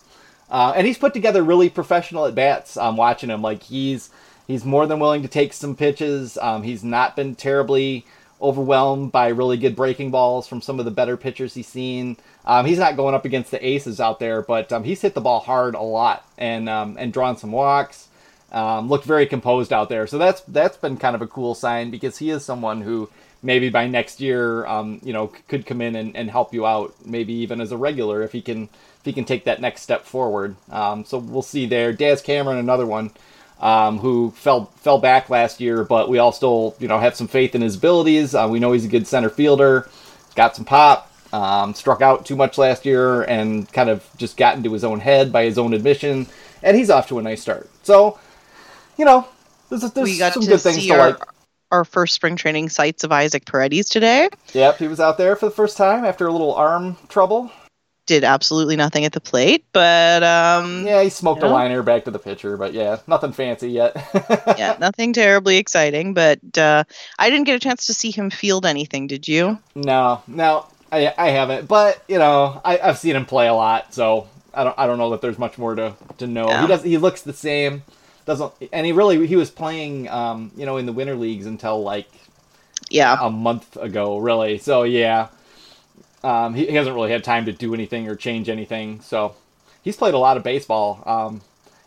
uh, and he's put together really professional at bats. I'm watching him. Like he's he's more than willing to take some pitches. Um, he's not been terribly overwhelmed by really good breaking balls from some of the better pitchers he's seen. Um, he's not going up against the aces out there, but um, he's hit the ball hard a lot and um, and drawn some walks. Um, looked very composed out there, so that's that's been kind of a cool sign because he is someone who maybe by next year, um, you know, could come in and, and help you out, maybe even as a regular if he can if he can take that next step forward. Um, so we'll see there. Daz Cameron, another one um, who fell fell back last year, but we all still you know have some faith in his abilities. Uh, we know he's a good center fielder, got some pop. Um, struck out too much last year and kind of just got into his own head by his own admission, and he's off to a nice start. So, you know, there's, there's some good things to our, like. Our first spring training sights of Isaac Paredes today. Yep, he was out there for the first time after a little arm trouble. Did absolutely nothing at the plate, but um, Yeah, he smoked Yeah. a liner back to the pitcher, but yeah, nothing fancy yet. yeah, nothing terribly exciting. But uh, I didn't get a chance to see him field anything. Did you? No, no, I, I haven't. But you know, I, I've seen him play a lot, so I don't I don't know that there's much more to, to know. He does he looks the same, doesn't and he really he was playing um you know in the winter leagues until like Yeah. a month ago, really. So yeah, um, he, he hasn't really had time to do anything or change anything. So he's played a lot of baseball. Um,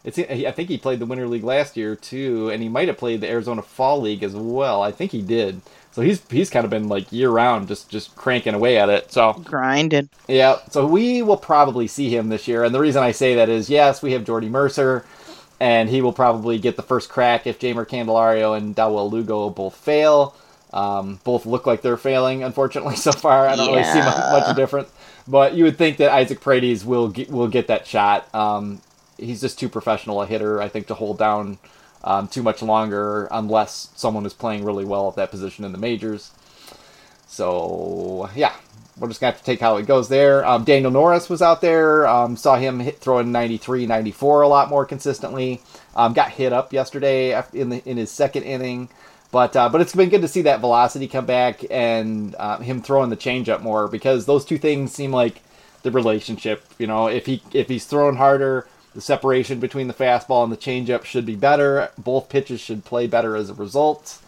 it's I think he played the winter league last year too, and he might have played the Arizona Fall League as well. I think he did. So he's he's kind of been like year round, just just cranking away at it. So grinding yeah, so we will probably see him this year, and the reason I say that is yes, we have Jordy Mercer, and he will probably get the first crack if Jeimer Candelario and Dawel Lugo both fail. Um, both look like they're failing, unfortunately, so far. I don't really see much, Yeah. much difference, but you would think that Isaac Paredes will get, will get that shot. Um, he's just too professional a hitter, I think, to hold down um, too much longer unless someone is playing really well at that position in the majors. So yeah, we're just gonna have to take how it goes there. Um, Daniel Norris was out there. Um, saw him hit throwing 93, 94 a lot more consistently. Um, got hit up yesterday in the in his second inning, but uh, but it's been good to see that velocity come back and uh, him throwing the changeup more because those two things seem like the relationship. You know, if he if he's throwing harder, the separation between the fastball and the changeup should be better. Both pitches should play better as a result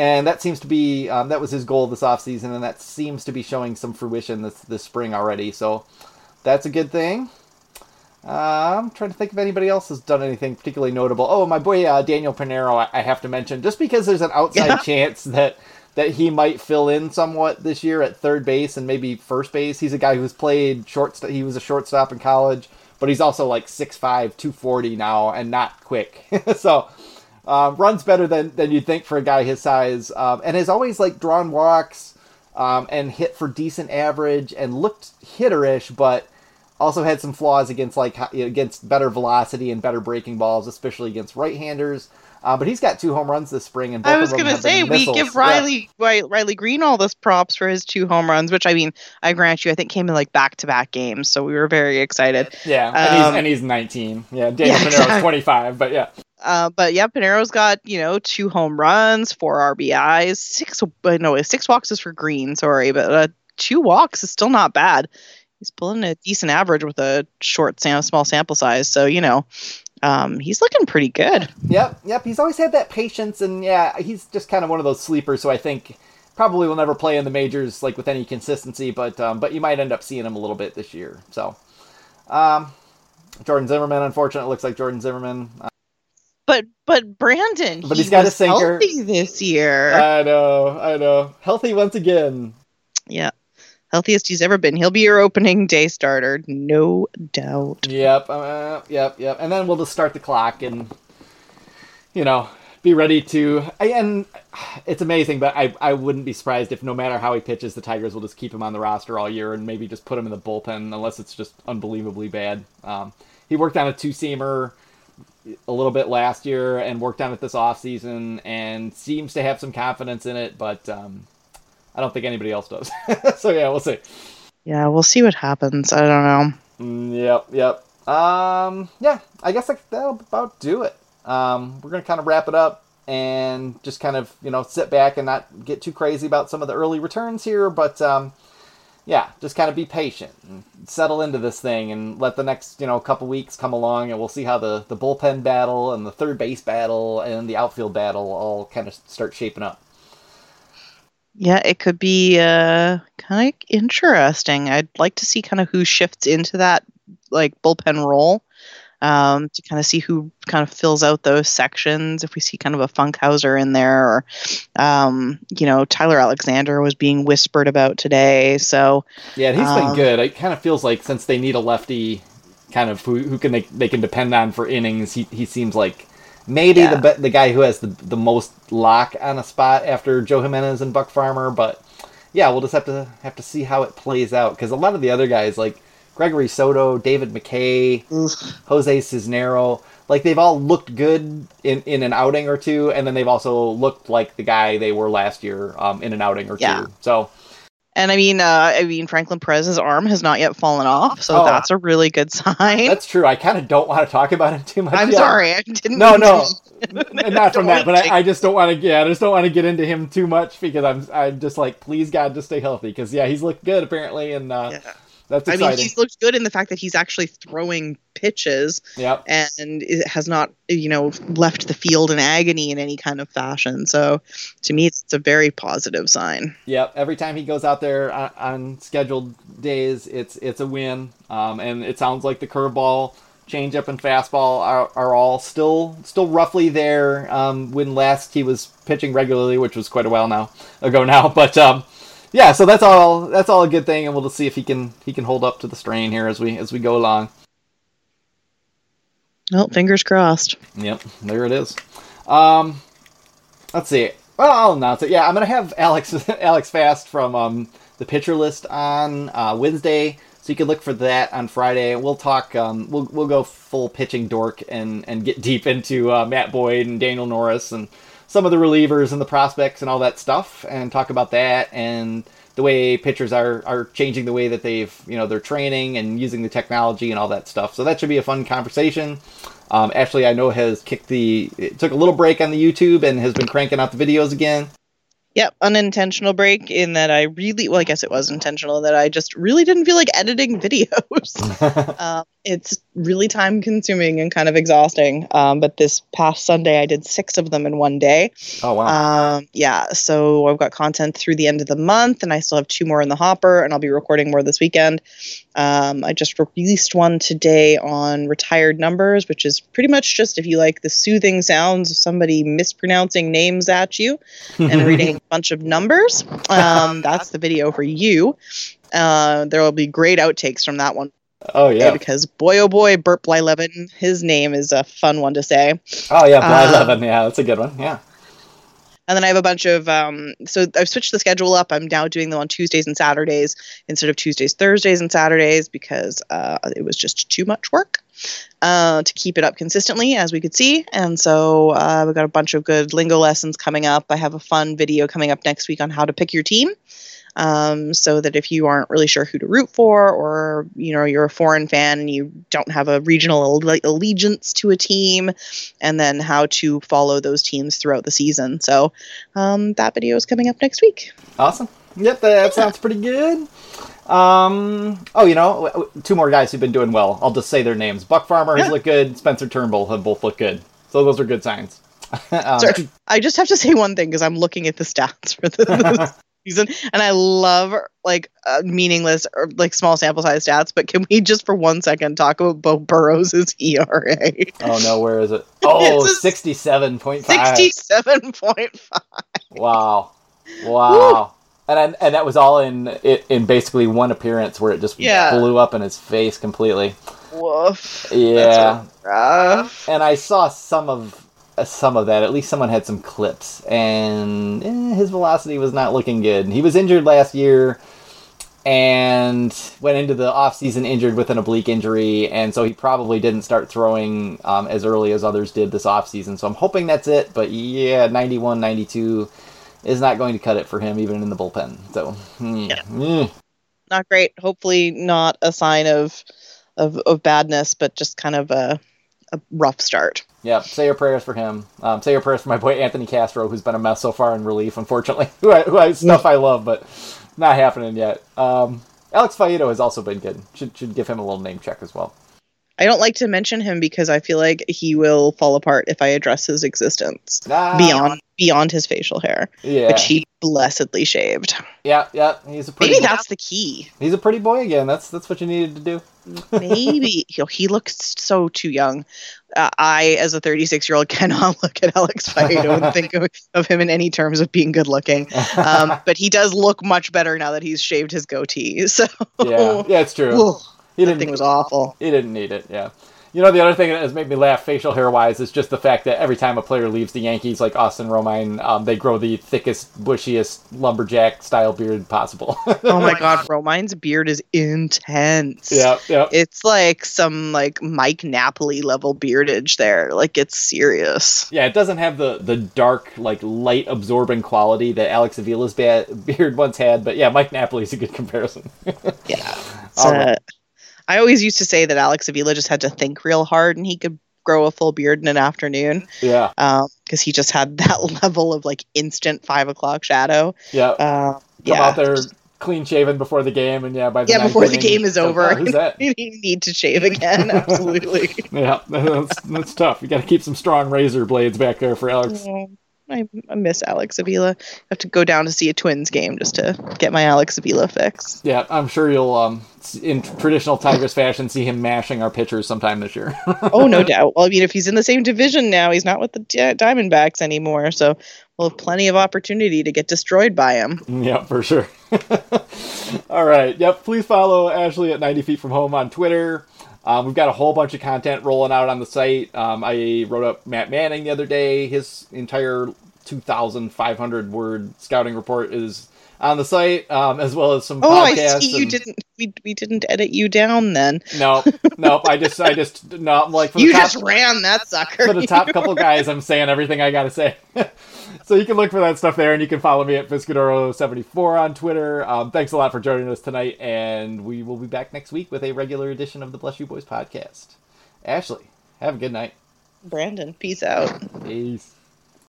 and that seems to be um, that was his goal this offseason, and that seems to be showing some fruition this this spring already. So that's a good thing. Uh, I'm trying to think if anybody else has done anything particularly notable. Oh, my boy uh, Daniel Pinero, I, I have to mention, just because there's an outside Yeah. chance that that he might fill in somewhat this year at third base and maybe first base. He's a guy who's played shortstop. He was a shortstop in college, but he's also like 6'5", 240 now, and not quick. so um, runs better than, than you'd think for a guy his size, um, and has always like drawn walks um, and hit for decent average and looked hitterish, but also had some flaws against like against better velocity and better breaking balls, especially against right-handers. Uh, but he's got two home runs this spring, and both I was gonna say we give Riley Ri- Riley Greene all this props for his two home runs, which I mean, I grant you, I think came in like back to back games, so we were very excited. Yeah, and, he's, Um, and he's 19. Yeah, Daniel Yeah, exactly. 25, but yeah. Uh, but yeah, Pinero's got you know two home runs, four RBIs, six uh, no six walks is for Greene, sorry, but uh, two walks is still not bad. He's pulling a decent average with a short, sam- small sample size, so you know um, he's looking pretty good. Yep, yep. He's always had that patience, and yeah, he's just kind of one of those sleepers. So I think probably will never play in the majors like with any consistency, but um, but you might end up seeing him a little bit this year. So, um, Jordan Zimmermann, unfortunately, looks like Jordan Zimmermann. But but Brandon, But he he's got a sinker. healthy this year. I know, I know. Healthy once again. yeah, healthiest he's ever been. He'll be your opening day starter, no doubt. Yep, uh, yep, yep. And then we'll just start the clock and, you know, be ready to. And it's amazing, but I I wouldn't be surprised if no matter how he pitches, the Tigers will just keep him on the roster all year and maybe just put him in the bullpen unless it's just unbelievably bad. Um, he worked on a two seamer a little bit last year and worked on it this off season and seems to have some confidence in it, but um, I don't think anybody else does. so yeah, we'll see. Yeah, we'll see what happens. I don't know. Mm, yep, yep. Um, yeah, I guess that'll about do it. Um, we're gonna kind of wrap it up and just kind of you know sit back and not get too crazy about some of the early returns here, but um, yeah, just kind of be patient and settle into this thing and let the next you know couple weeks come along and we'll see how the the bullpen battle and the third base battle and the outfield battle all kind of start shaping up. Yeah, it could be uh, kind of interesting. I'd like to see kind of who shifts into that like bullpen role um, to kind of see who kind of fills out those sections. If we see kind of a Funkhouser in there, or um, you know, Tyler Alexander was being whispered about today. So yeah, he's um, been good. It kind of feels like since they need a lefty, kind of who, who can they, they can depend on for innings, he he seems like maybe yeah. the the guy who has the the most lock on a spot after Joe Jimenez and Buck Farmer, but yeah, we'll just have to have to see how it plays out because a lot of the other guys like Gregory Soto, David McKay, Jose Cisnero. Like they've all looked good in, in an outing or two, and then they've also looked like the guy they were last year um, in an outing or yeah. two. So, and I mean, uh, I mean, Franklin Perez's arm has not yet fallen off, so oh, that's a really good sign. That's true. I kind of don't want to talk about him too much. I'm yet. sorry, I didn't. No, no, not from that. But I, I, just don't want to. Yeah, I just don't want to get into him too much because I'm. I'm just like, please God, just stay healthy because yeah, he's looked good apparently, and uh, yeah. That's exciting. I mean, he's looked good in the fact that he's actually throwing pitches yep. and it has not, you know, left the field in agony in any kind of fashion. So to me, it's a very positive sign. Yep. Every time he goes out there on, on scheduled days, it's it's a win. Um, and it sounds like the curveball, changeup, and fastball are, are all still still roughly there. Um, when last he was pitching regularly, which was quite a while now ago now, but um, yeah, so that's all. That's all a good thing, and we'll just see if he can he can hold up to the strain here as we as we go along. Well, fingers crossed. Yep, there it is. Um, let's see. Well, I'll announce it. Yeah, I'm gonna have Alex Alex Fast from um, the pitcher list on uh, Wednesday, so you can look for that on Friday. We'll talk. Um, we'll we'll go full pitching dork and and get deep into uh, Matt Boyd and Daniel Norris and some of the relievers and the prospects and all that stuff, and talk about that and the way pitchers are are changing the way that they've you know they're training and using the technology and all that stuff. So that should be a fun conversation. Um, Ashley, I know has kicked the took a little break on the YouTube and has been cranking out the videos again. Yep, unintentional break in that I really, well, I guess it was intentional that I just really didn't feel like editing videos. um, it's really time consuming and kind of exhausting. Um, but this past Sunday, I did six of them in one day. Oh, wow. Um, yeah, so I've got content through the end of the month, and I still have two more in the hopper, and I'll be recording more this weekend. Um, I just released one today on retired numbers, which is pretty much just if you like the soothing sounds of somebody mispronouncing names at you and reading a bunch of numbers. Um, that's the video for you. Uh, there will be great outtakes from that one. Oh yeah, because boy oh boy, Burt Blyleven, his name is a fun one to say. Oh yeah, Blyleven, um, yeah, that's a good one. Yeah. And then I have a bunch of um, so I've switched the schedule up. I'm now doing them on Tuesdays and Saturdays instead of Tuesdays, Thursdays, and Saturdays because uh, it was just too much work uh, to keep it up consistently, as we could see. And so uh, we've got a bunch of good lingo lessons coming up. I have a fun video coming up next week on how to pick your team um, so that if you aren't really sure who to root for or you know you're a foreign fan and you don't have a regional allegiance to a team and then how to follow those teams throughout the season so um, that video is coming up next week awesome yep that, yeah. sounds pretty good um, oh, you know, two more guys who've been doing well. I'll just say their names. Buck Farmer has looked good. Spencer Turnbull have both looked good. So those are good signs. um, Sorry, I just have to say one thing because I'm looking at the stats for the, season, and I love like uh, meaningless or like small sample size stats. But can we just for one second talk about Beau Burrows' ERA? Oh no, where is it? Oh, 67.5. 67.5. Wow, wow. And and that was all in in basically one appearance where it just yeah. blew up in his face completely. Woof. Yeah. And I saw some of some of that. At least someone had some clips, and eh, his velocity was not looking good. He was injured last year and went into the offseason injured with an oblique injury, and so he probably didn't start throwing um, as early as others did this offseason. So I'm hoping that's it, but yeah, 91, 92 is not going to cut it for him, even in the bullpen. So, mm, Yeah. mm. Not great. Hopefully, not a sign of of, of badness, but just kind of a a rough start. yeah, say your prayers for him. Um, say your prayers for my boy Anthony Castro, who's been a mess so far in relief, unfortunately. who I, who I, stuff I love, but not happening yet. Um, Alex Faedo has also been good. Should should give him a little name check as well. I don't like to mention him because I feel like he will fall apart if I address his existence Ah, beyond beyond his facial hair, yeah, which he blessedly shaved. yeah, yeah. He's a pretty Maybe that's the key. he's a pretty boy again. That's that's what you needed to do. Maybe you know, he looks so too young. Uh, I, as a 36 year old, cannot look at Alex Faedo and think of, of him in any terms of being good looking. Um, but he does look much better now that he's shaved his goatee. So yeah, yeah, it's true. He didn't. thing was awful. He didn't need it. Yeah. You know, the other thing that has made me laugh facial hair wise is just the fact that every time a player leaves the Yankees, like Austin Romine, um, they grow the thickest, bushiest lumberjack style beard possible. Oh my god, Romine's beard is intense. yeah, yeah. It's like some like Mike Napoli level beardage there. Like it's serious. Yeah, it doesn't have the, the dark, like light absorbing quality that Alex Avila's ba- beard once had, but yeah, Mike Napoli's a good comparison. Yeah. It's, All uh, right. I always used to say that Alex Avila just had to think real hard and he could grow a full beard in an afternoon yeah, because he just had that level of like instant five o'clock shadow. yeah. Uh, Come yeah. out there clean shaven before the game, and yeah, by the yeah, before the game is over, Who's that? you need to shave again. Absolutely. Yeah, that's, that's tough. You got to keep some strong razor blades back there for Alex. Yeah, I, I miss Alex Avila. I have to go down to see a Twins game just to get my Alex Avila fix. Yeah, I'm sure you'll, um, in traditional Tigers fashion, see him mashing our pitchers sometime this year. oh, no doubt. Well, I mean, if he's in the same division now, he's not with the Di- Diamondbacks anymore, so we'll have plenty of opportunity to get destroyed by him. yeah, for sure. All right. Yep. Please follow Ashley at 90 Feet From Home on Twitter. Um, we've got a whole bunch of content rolling out on the site. Um, I wrote up Matt Manning the other day. His entire 2,500 word scouting report is on the site, um, as well as some Oh, I podcasts. see. You and- didn't. We, we didn't edit you down then. No, no. I just, I just, no. I'm like You top, just ran that sucker. for the top couple guys, I'm saying everything I gotta say. so you can look for that stuff there, and you can follow me at Fiscadoro74 on Twitter. Um, thanks a lot for joining us tonight, and we will be back next week with a regular edition of the Bless You Boys podcast. Ashley, have a good night. Brandon, peace out. Peace.